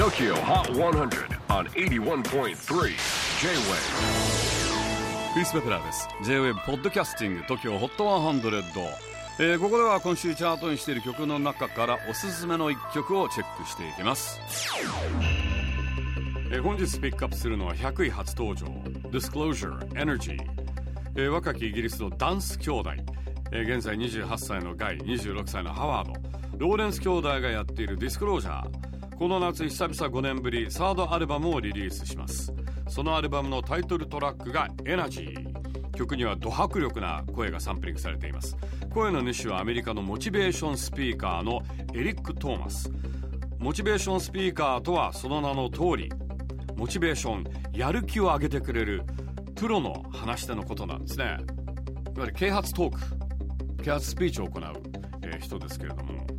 TOKYO HOT 100 on 81.3 J-WAVE クリス・ベプラーです。J-WAVE ポッドキャスティング TOKYO HOT 100、えー、ここでは今週チャートにしている曲の中からおすすめの一曲をチェックしていきます、えー、本日ピックアップするのは100位初登場。Disclosure Energy、えー、若きイギリスのダンス兄弟、えー、現在28歳のガイ26歳のハワード。ローレンス兄弟がやっているディスクロージャーこの夏久々5年ぶりサードアルバムをリリースします。そのアルバムのタイトルトラックが「エナジー」曲にはド迫力な声がサンプリングされています。声の主はアメリカのモチベーションスピーカーのエリック・トーマス。モチベーションスピーカーとはその名の通りモチベーションやる気を上げてくれるプロの話し手のことなんですね。いわゆる啓発トーク啓発スピーチを行う、えー、人ですけれども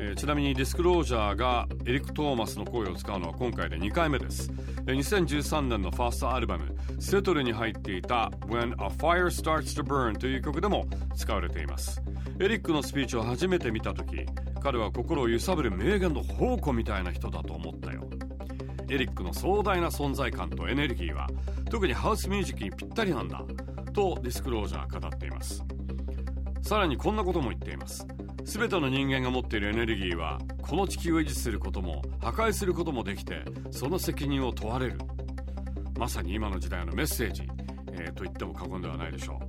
えー、ちなみにディスクロージャーがエリック・トーマスの声を使うのは今回で2回目です、えー、2013年のファーストアルバム「セトル」に入っていた「When a Fire Starts to Burn」という曲でも使われています。エリックのスピーチを初めて見た時彼は心を揺さぶる名言の宝庫みたいな人だと思ったよ。エリックの壮大な存在感とエネルギーは特にハウスミュージックにぴったりなんだとディスクロージャー語っています。さらにこんなことも言っています。全ての人間が持っているエネルギーはこの地球を維持することも破壊することもできてその責任を問われる。まさに今の時代のメッセージ、えー、と言っても過言ではないでしょ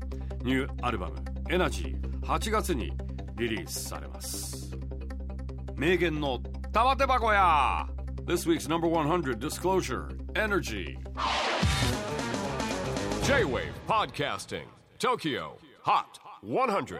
う。ニューアルバム「エナジー」8月にリリースされます。名言の玉手箱や。This week's number 100 disclosure Energy. J-Wave Podcasting Tokyo Hot 100